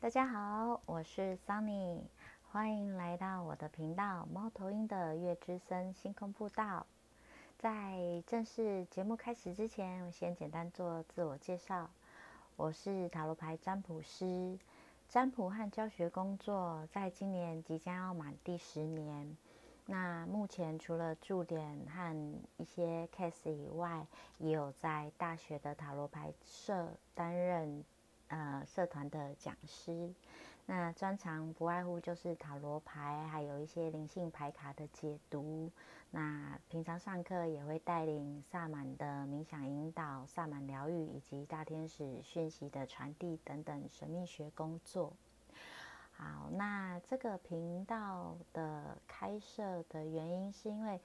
大家好，我是 Sunny，欢迎来到我的频道“猫头鹰的月之森星空步道”。在正式节目开始之前，我先简单做自我介绍。我是塔罗牌占卜师，占卜和教学工作在今年即将要满第十年。那目前除了驻点和一些 case 以外，也有在大学的塔罗牌社担任。呃，社团的讲师，那专长不外乎就是塔罗牌，还有一些灵性牌卡的解读。那平常上课也会带领萨满的冥想引导、萨满疗愈以及大天使讯息的传递等等神秘学工作。好，那这个频道的开设的原因是因为。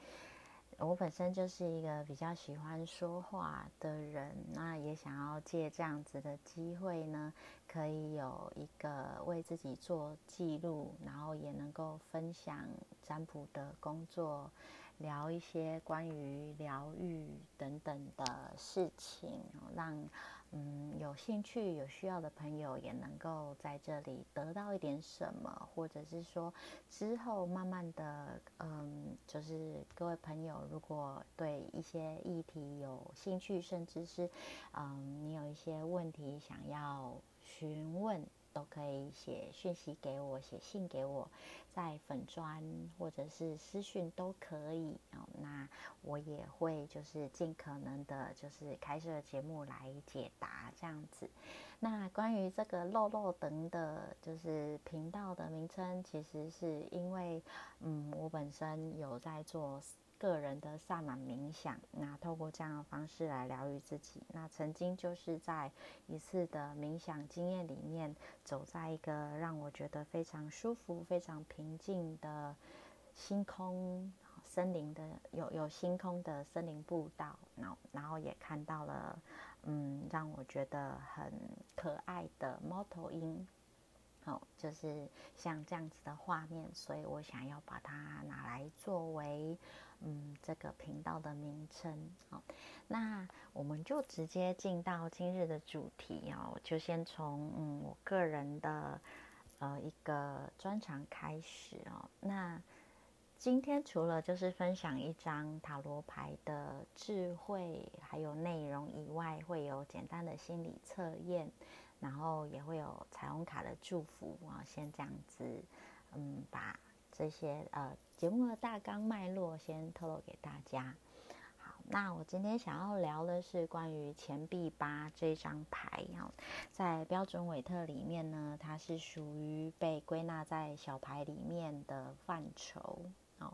我本身就是一个比较喜欢说话的人，那也想要借这样子的机会呢，可以有一个为自己做记录，然后也能够分享占卜的工作，聊一些关于疗愈等等的事情，让。嗯，有兴趣、有需要的朋友也能够在这里得到一点什么，或者是说之后慢慢的，嗯，就是各位朋友如果对一些议题有兴趣，甚至是嗯，你有一些问题想要询问。都可以写讯息给我，写信给我，在粉砖或者是私讯都可以哦。那我也会就是尽可能的，就是开设节目来解答这样子。那关于这个漏漏等的，就是频道的名称，其实是因为嗯，我本身有在做。个人的萨满冥想，那透过这样的方式来疗愈自己。那曾经就是在一次的冥想经验里面，走在一个让我觉得非常舒服、非常平静的星空森林的有有星空的森林步道，然后然后也看到了嗯，让我觉得很可爱的猫头鹰。好，就是像这样子的画面，所以我想要把它拿来作为。嗯，这个频道的名称好，那我们就直接进到今日的主题哦，就先从嗯我个人的呃一个专长开始哦。那今天除了就是分享一张塔罗牌的智慧还有内容以外，会有简单的心理测验，然后也会有彩虹卡的祝福啊。先这样子，嗯，把这些呃。节目的大纲脉络先透露给大家。好，那我今天想要聊的是关于钱币八这张牌。哦，在标准韦特里面呢，它是属于被归纳在小牌里面的范畴。哦，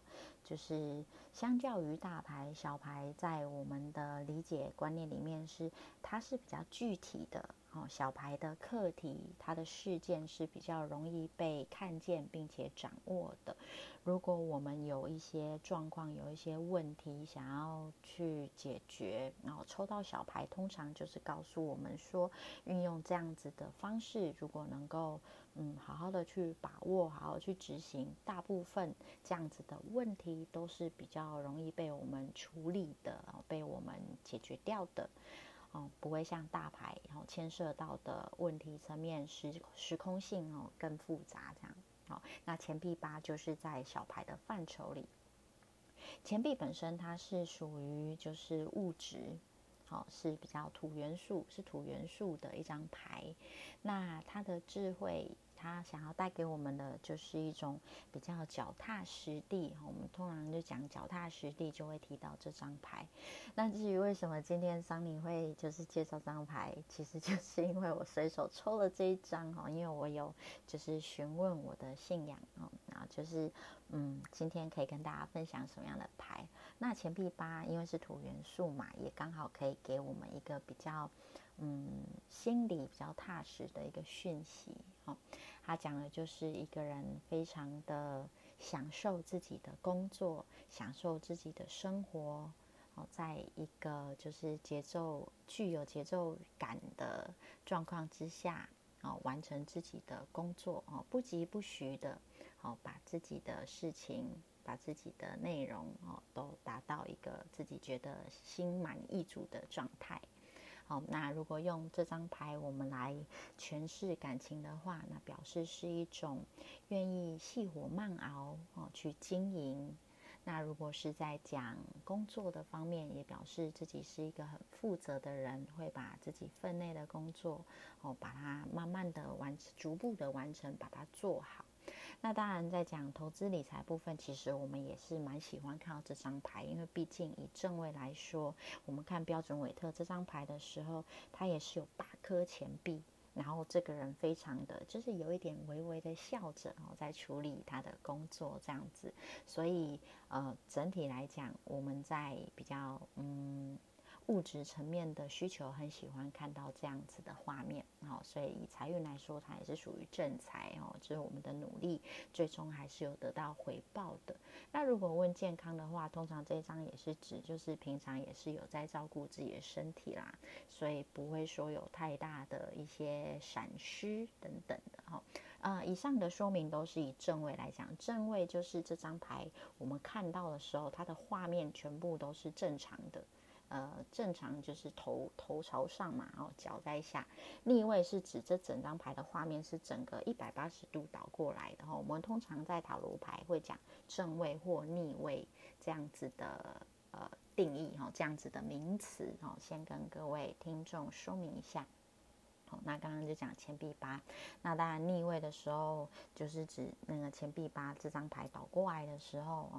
就是相较于大牌，小牌在我们的理解观念里面是它是比较具体的。哦，小牌的课题，它的事件是比较容易被看见并且掌握的。如果我们有一些状况、有一些问题想要去解决，然后抽到小牌，通常就是告诉我们说，运用这样子的方式，如果能够嗯好好的去把握、好好去执行，大部分这样子的问题都是比较容易被我们处理的，被我们解决掉的。哦，不会像大牌，然后牵涉到的问题层面时时空性哦更复杂这样。好，那钱币八就是在小牌的范畴里，钱币本身它是属于就是物质，好是比较土元素，是土元素的一张牌，那它的智慧。他想要带给我们的就是一种比较脚踏实地。我们通常就讲脚踏实地，就会提到这张牌。那至于为什么今天桑尼会就是介绍这张牌，其实就是因为我随手抽了这一张哈，因为我有就是询问我的信仰哦，然后就是嗯，今天可以跟大家分享什么样的牌。那钱币八因为是土元素嘛，也刚好可以给我们一个比较嗯心里比较踏实的一个讯息他讲的就是一个人非常的享受自己的工作，享受自己的生活，哦，在一个就是节奏具有节奏感的状况之下，哦，完成自己的工作，哦，不急不徐的，哦，把自己的事情，把自己的内容，哦，都达到一个自己觉得心满意足的状态。好，那如果用这张牌我们来诠释感情的话，那表示是一种愿意细火慢熬哦去经营。那如果是在讲工作的方面，也表示自己是一个很负责的人，会把自己分内的工作哦，把它慢慢的完，逐步的完成，把它做好。那当然，在讲投资理财部分，其实我们也是蛮喜欢看到这张牌，因为毕竟以正位来说，我们看标准韦特这张牌的时候，它也是有八颗钱币。然后这个人非常的就是有一点微微的笑着哦，在处理他的工作这样子，所以呃整体来讲，我们在比较嗯。物质层面的需求，很喜欢看到这样子的画面，哦，所以以财运来说，它也是属于正财哦，就是我们的努力最终还是有得到回报的。那如果问健康的话，通常这一张也是指就是平常也是有在照顾自己的身体啦，所以不会说有太大的一些闪失等等的哈。呃，以上的说明都是以正位来讲，正位就是这张牌我们看到的时候，它的画面全部都是正常的。呃，正常就是头头朝上嘛，然后脚在下。逆位是指这整张牌的画面是整个一百八十度倒过来的。哈，我们通常在塔罗牌会讲正位或逆位这样子的呃定义哈，这样子的名词哈，先跟各位听众说明一下。好，那刚刚就讲钱币八，那当然逆位的时候就是指那个钱币八这张牌倒过来的时候，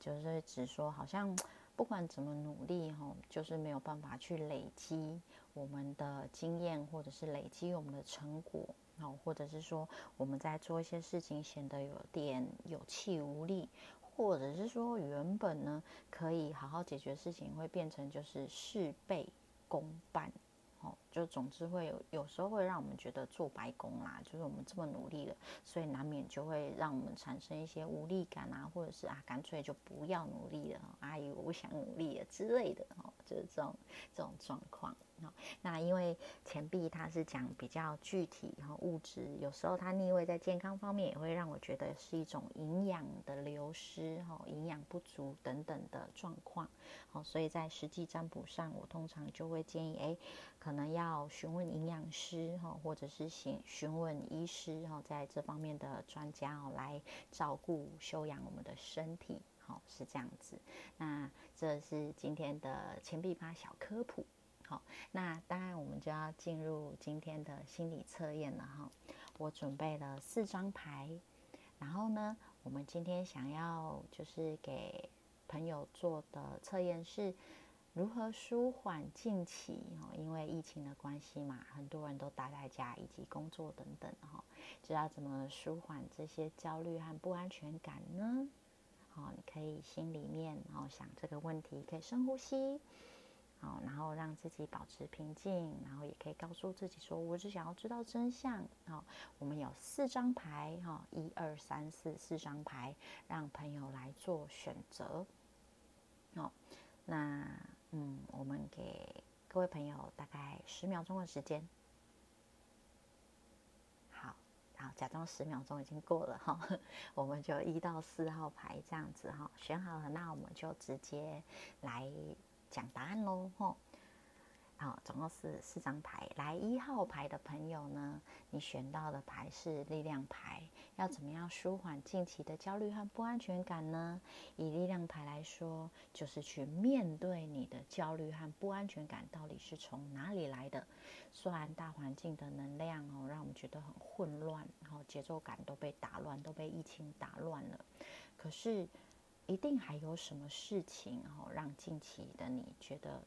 就是指说好像。不管怎么努力，哈，就是没有办法去累积我们的经验，或者是累积我们的成果，好，或者是说我们在做一些事情显得有点有气无力，或者是说原本呢可以好好解决事情，会变成就是事倍功半。好就总之会有，有时候会让我们觉得做白工啦，就是我们这么努力了，所以难免就会让我们产生一些无力感啊，或者是啊，干脆就不要努力了，阿姨我不想努力了之类的哦，就是这种这种状况。那因为钱币它是讲比较具体然后物质，有时候它逆位在健康方面也会让我觉得是一种营养的流失哈，营养不足等等的状况。好，所以在实际占卜上，我通常就会建议，哎，可能要要询问营养师哈，或者是询询问医师哈，在这方面的专家哦，来照顾修养我们的身体。好，是这样子。那这是今天的钱币八小科普。好，那当然我们就要进入今天的心理测验了哈。我准备了四张牌，然后呢，我们今天想要就是给朋友做的测验是如何舒缓近期哈，因为疫情的关系嘛，很多人都待在家以及工作等等哈，知道怎么舒缓这些焦虑和不安全感呢？好，你可以心里面然后想这个问题，可以深呼吸。好，然后让自己保持平静，然后也可以告诉自己说：“我只想要知道真相。”好，我们有四张牌，哈，一二三四，四张牌，让朋友来做选择。好，那嗯，我们给各位朋友大概十秒钟的时间。好，好，假装十秒钟已经过了哈，我们就一到四号牌这样子哈，选好了，那我们就直接来。讲答案喽吼，吼！好，总共是四张牌。来一号牌的朋友呢，你选到的牌是力量牌。要怎么样舒缓近期的焦虑和不安全感呢？以力量牌来说，就是去面对你的焦虑和不安全感到底是从哪里来的。虽然大环境的能量哦，让我们觉得很混乱，然后节奏感都被打乱，都被疫情打乱了。可是。一定还有什么事情哦，让近期的你觉得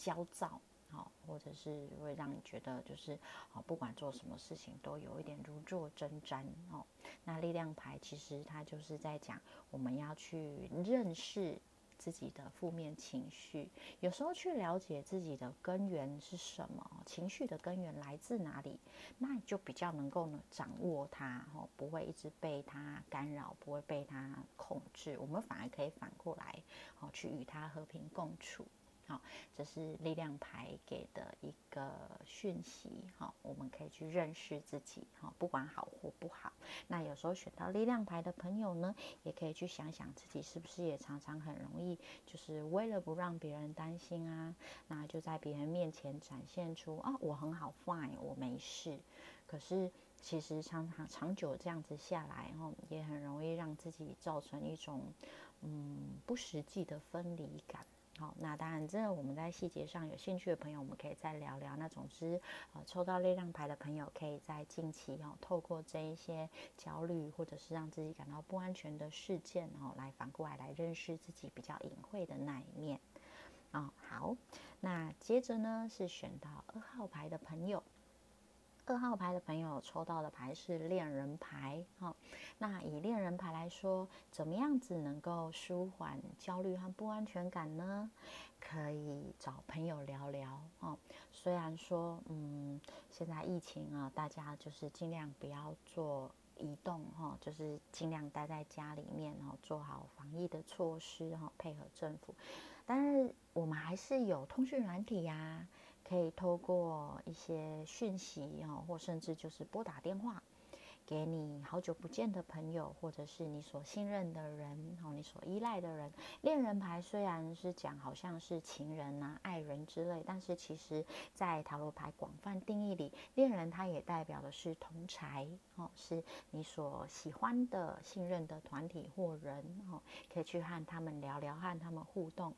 焦躁，好，或者是会让你觉得就是哦，不管做什么事情都有一点如坐针毡哦。那力量牌其实它就是在讲，我们要去认识。自己的负面情绪，有时候去了解自己的根源是什么，情绪的根源来自哪里，那你就比较能够呢掌握它，哦，不会一直被它干扰，不会被它控制，我们反而可以反过来，哦，去与它和平共处，好，这是力量牌给的一个讯息，好，我们可以去认识自己，哈，不管好或不好。那有时候选到力量牌的朋友呢，也可以去想想自己是不是也常常很容易，就是为了不让别人担心啊，那就在别人面前展现出啊，我很好，fine，我没事。可是其实常常长久这样子下来，后，也很容易让自己造成一种嗯不实际的分离感。好，那当然，这我们在细节上有兴趣的朋友，我们可以再聊聊。那总之，呃，抽到力量牌的朋友，可以在近期哦，透过这一些焦虑或者是让自己感到不安全的事件哦，来反过来来认识自己比较隐晦的那一面。啊，好，那接着呢是选到二号牌的朋友。二号牌的朋友抽到的牌是恋人牌，哈，那以恋人牌来说，怎么样子能够舒缓焦虑和不安全感呢？可以找朋友聊聊，哦，虽然说，嗯，现在疫情啊，大家就是尽量不要做移动，哈，就是尽量待在家里面，然后做好防疫的措施，哈，配合政府，但是我们还是有通讯软体呀。可以透过一些讯息哦，或甚至就是拨打电话，给你好久不见的朋友，或者是你所信任的人哦，你所依赖的人。恋人牌虽然是讲好像是情人呐、爱人之类，但是其实在塔罗牌广泛定义里，恋人它也代表的是同财哦，是你所喜欢的、信任的团体或人哦，可以去和他们聊聊，和他们互动，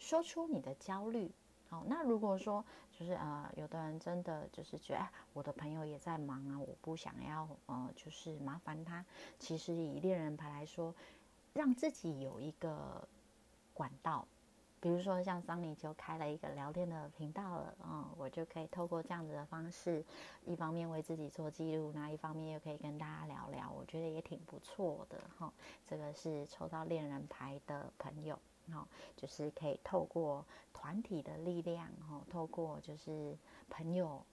说出你的焦虑。好，那如果说就是呃，有的人真的就是觉得，哎，我的朋友也在忙啊，我不想要呃，就是麻烦他。其实以恋人牌来说，让自己有一个管道，比如说像桑尼就开了一个聊天的频道了，嗯，我就可以透过这样子的方式，一方面为自己做记录，那一方面又可以跟大家聊聊，我觉得也挺不错的哈。这个是抽到恋人牌的朋友。哦，就是可以透过团体的力量，哦，透过就是朋友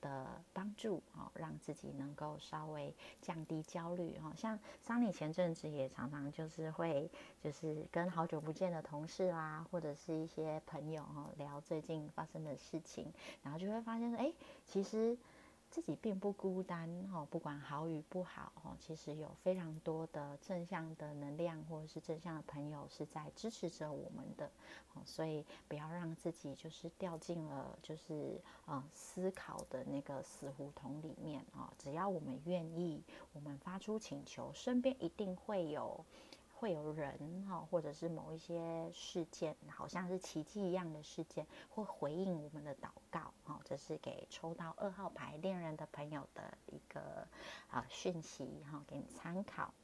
的帮助，哦，让自己能够稍微降低焦虑。哦，像桑尼前阵子也常常就是会，就是跟好久不见的同事啦，或者是一些朋友，哦，聊最近发生的事情，然后就会发现说，哎，其实。自己并不孤单哈，不管好与不好哈，其实有非常多的正向的能量或者是正向的朋友是在支持着我们的哦，所以不要让自己就是掉进了就是呃思考的那个死胡同里面啊。只要我们愿意，我们发出请求，身边一定会有。会有人哈，或者是某一些事件，好像是奇迹一样的事件，会回应我们的祷告哈。这是给抽到二号牌恋人的朋友的一个啊讯息哈，给你参考。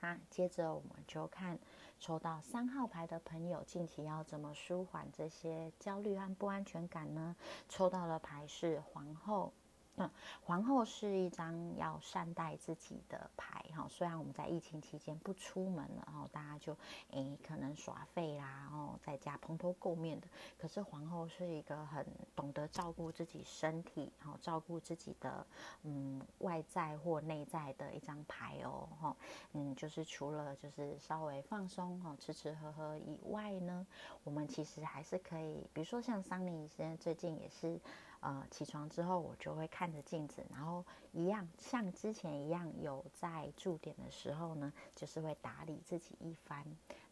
那接着我们就看抽到三号牌的朋友近期要怎么舒缓这些焦虑和不安全感呢？抽到的牌是皇后。嗯，皇后是一张要善待自己的牌哈。虽然我们在疫情期间不出门了，然后大家就诶可能耍废啦，然后在家蓬头垢面的。可是皇后是一个很懂得照顾自己身体，然后照顾自己的嗯外在或内在的一张牌哦哈。嗯，就是除了就是稍微放松哈，吃吃喝喝以外呢，我们其实还是可以，比如说像桑尼现在最近也是。呃，起床之后我就会看着镜子，然后一样像之前一样有在驻点的时候呢，就是会打理自己一番，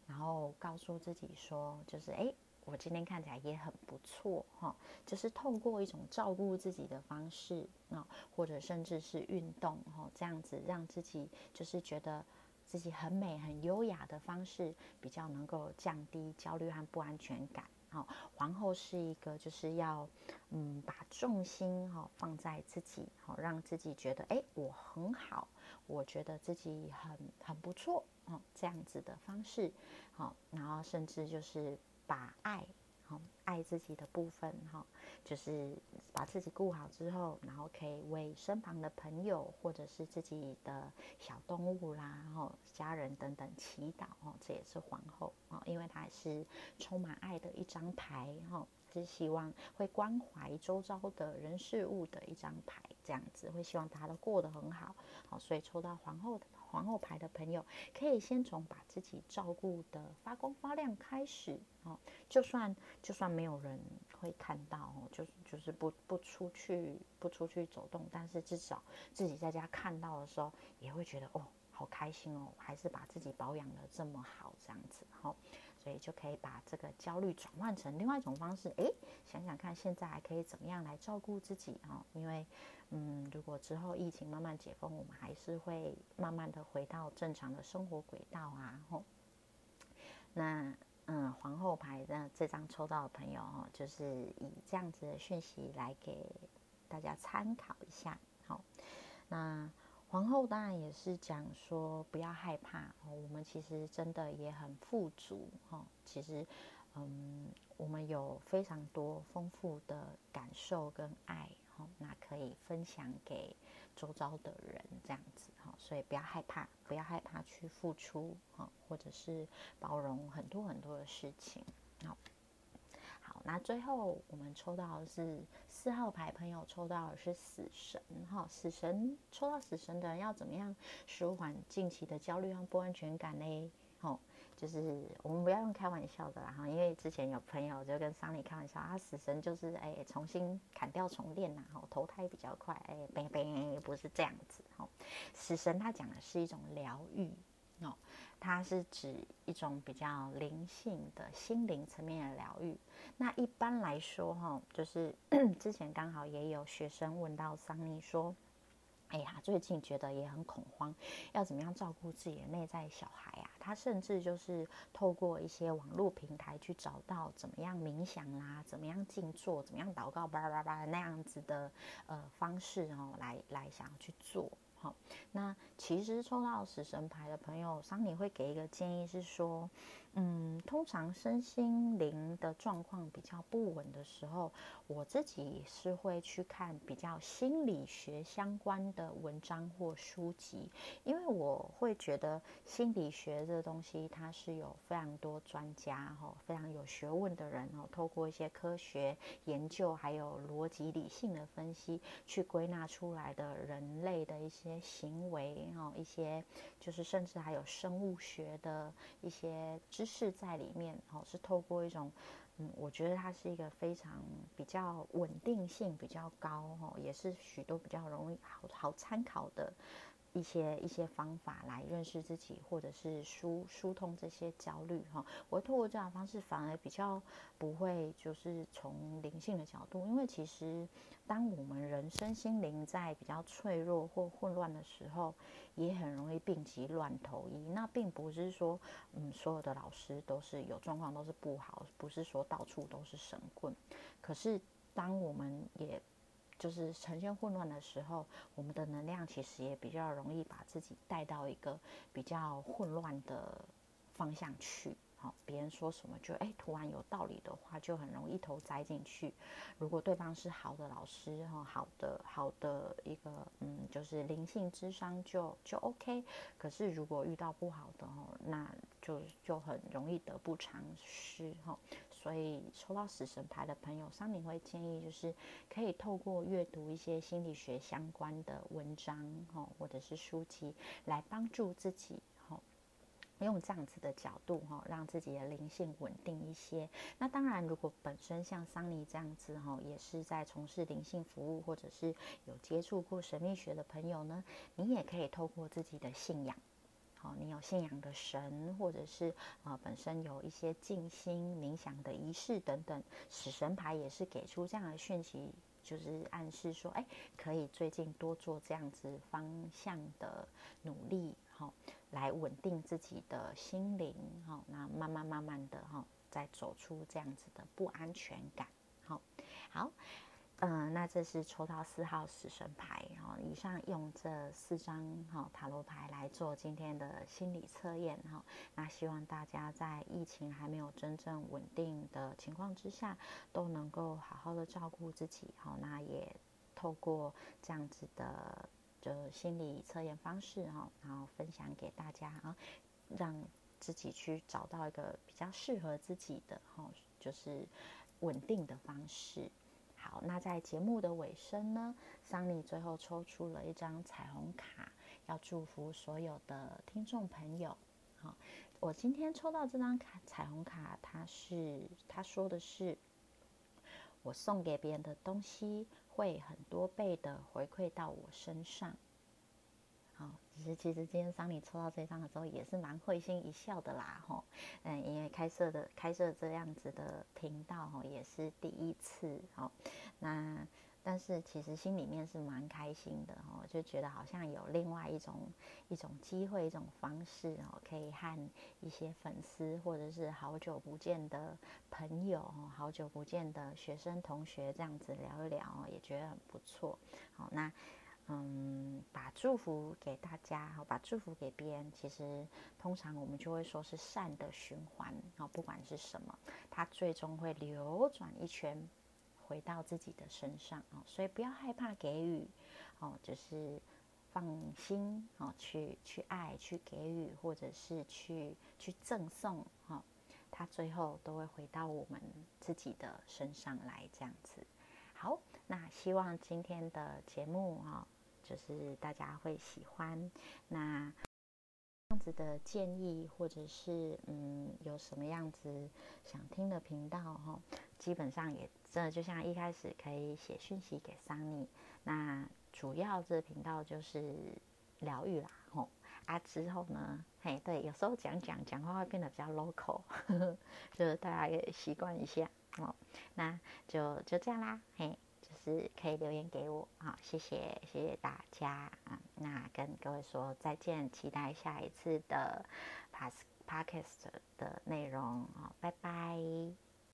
然后告诉自己说，就是哎，我今天看起来也很不错哈，就是透过一种照顾自己的方式啊，或者甚至是运动哈，这样子让自己就是觉得自己很美、很优雅的方式，比较能够降低焦虑和不安全感。好，皇后是一个就是要，嗯，把重心哈放在自己，好让自己觉得，哎，我很好，我觉得自己很很不错，哦，这样子的方式，好，然后甚至就是把爱。爱自己的部分，哈，就是把自己顾好之后，然后可以为身旁的朋友或者是自己的小动物啦，然后家人等等祈祷，哦，这也是皇后，哦，因为她是充满爱的一张牌，哈，是希望会关怀周遭的人事物的一张牌，这样子会希望大家都过得很好。好，所以抽到皇后的皇后牌的朋友，可以先从把自己照顾的发光发亮开始。哦，就算就算没有人会看到，哦，就就是不不出去不出去走动，但是至少自己在家看到的时候，也会觉得哦。好开心哦，还是把自己保养的这么好，这样子哈，所以就可以把这个焦虑转换成另外一种方式。诶，想想看，现在还可以怎么样来照顾自己哦？因为，嗯，如果之后疫情慢慢解封，我们还是会慢慢的回到正常的生活轨道啊。吼，那嗯，皇后牌的这张抽到的朋友哦，就是以这样子的讯息来给大家参考一下。好，那。皇后当然也是讲说不要害怕哦，我们其实真的也很富足哈。其实，嗯，我们有非常多丰富的感受跟爱哈，那可以分享给周遭的人这样子哈。所以不要害怕，不要害怕去付出哈，或者是包容很多很多的事情好。那最后我们抽到的是四号牌，朋友抽到的是死神哈。死神抽到死神的人要怎么样舒缓近期的焦虑和不安全感呢？哦，就是我们不要用开玩笑的啦哈，因为之前有朋友就跟桑尼开玩笑，他死神就是哎重新砍掉重练呐，哈，投胎比较快，哎，别别不是这样子哈。死神他讲的是一种疗愈哦。它是指一种比较灵性的心灵层面的疗愈。那一般来说，哈，就是 之前刚好也有学生问到桑尼说：“哎呀，最近觉得也很恐慌，要怎么样照顾自己的内在小孩啊？”他甚至就是透过一些网络平台去找到怎么样冥想啦，怎么样静坐，怎么样祷告，叭叭叭那样子的呃方式哦，来来想要去做。好，那其实抽到死神牌的朋友，桑尼会给一个建议是说。嗯，通常身心灵的状况比较不稳的时候，我自己是会去看比较心理学相关的文章或书籍，因为我会觉得心理学这东西，它是有非常多专家哈，非常有学问的人哦，透过一些科学研究，还有逻辑理性的分析，去归纳出来的人类的一些行为哈，一些就是甚至还有生物学的一些知。知识在里面，哦，是透过一种，嗯，我觉得它是一个非常比较稳定性比较高，哦，也是许多比较容易好好参考的。一些一些方法来认识自己，或者是疏疏通这些焦虑哈。我透过这样方式，反而比较不会就是从灵性的角度，因为其实当我们人身心灵在比较脆弱或混乱的时候，也很容易病急乱投医。那并不是说，嗯，所有的老师都是有状况都是不好，不是说到处都是神棍。可是当我们也就是呈现混乱的时候，我们的能量其实也比较容易把自己带到一个比较混乱的方向去。好，别人说什么就哎，突然有道理的话，就很容易一头栽进去。如果对方是好的老师哈，好的好的一个嗯，就是灵性智商就就 OK。可是如果遇到不好的哈，那就就很容易得不偿失哈。所以抽到死神牌的朋友，桑尼会建议就是可以透过阅读一些心理学相关的文章，哈，或者是书籍，来帮助自己，哈，用这样子的角度，哈，让自己的灵性稳定一些。那当然，如果本身像桑尼这样子，哈，也是在从事灵性服务，或者是有接触过神秘学的朋友呢，你也可以透过自己的信仰。哦，你有信仰的神，或者是啊，本身有一些静心冥想的仪式等等，死神牌也是给出这样的讯息，就是暗示说，哎，可以最近多做这样子方向的努力，哈，来稳定自己的心灵，哈，那慢慢慢慢的哈，再走出这样子的不安全感，好，好。嗯，那这是抽到四号死神牌，哈，以上用这四张哈塔罗牌来做今天的心理测验，哈，那希望大家在疫情还没有真正稳定的情况之下，都能够好好的照顾自己，哈，那也透过这样子的就心理测验方式，哈，然后分享给大家，啊，让自己去找到一个比较适合自己的，哈，就是。稳定的方式。好，那在节目的尾声呢，桑尼最后抽出了一张彩虹卡，要祝福所有的听众朋友。好，我今天抽到这张卡彩虹卡，它是他说的是，我送给别人的东西会很多倍的回馈到我身上。好，其实其实今天桑尼抽到这张的时候也是蛮会心一笑的啦，吼，嗯，因为开设的开设这样子的频道，吼，也是第一次，吼，那但是其实心里面是蛮开心的，吼，就觉得好像有另外一种一种机会，一种方式，哦，可以和一些粉丝或者是好久不见的朋友，好久不见的学生同学这样子聊一聊，也觉得很不错，好，那。嗯，把祝福给大家，把祝福给别人，其实通常我们就会说是善的循环啊，不管是什么，它最终会流转一圈，回到自己的身上啊，所以不要害怕给予哦，就是放心哦，去去爱，去给予，或者是去去赠送哈，它最后都会回到我们自己的身上来，这样子。好，那希望今天的节目啊。就是大家会喜欢那样子的建议，或者是嗯有什么样子想听的频道哈，基本上也这就像一开始可以写讯息给桑尼。那主要这频道就是疗愈啦吼啊之后呢，嘿对，有时候讲讲讲话会变得比较 local，呵 呵就是大家也习惯一下哦。那就就这样啦，嘿。是可以留言给我，啊，谢谢，谢谢大家，啊，那跟各位说再见，期待下一次的 Podcast 的内容，好，拜拜。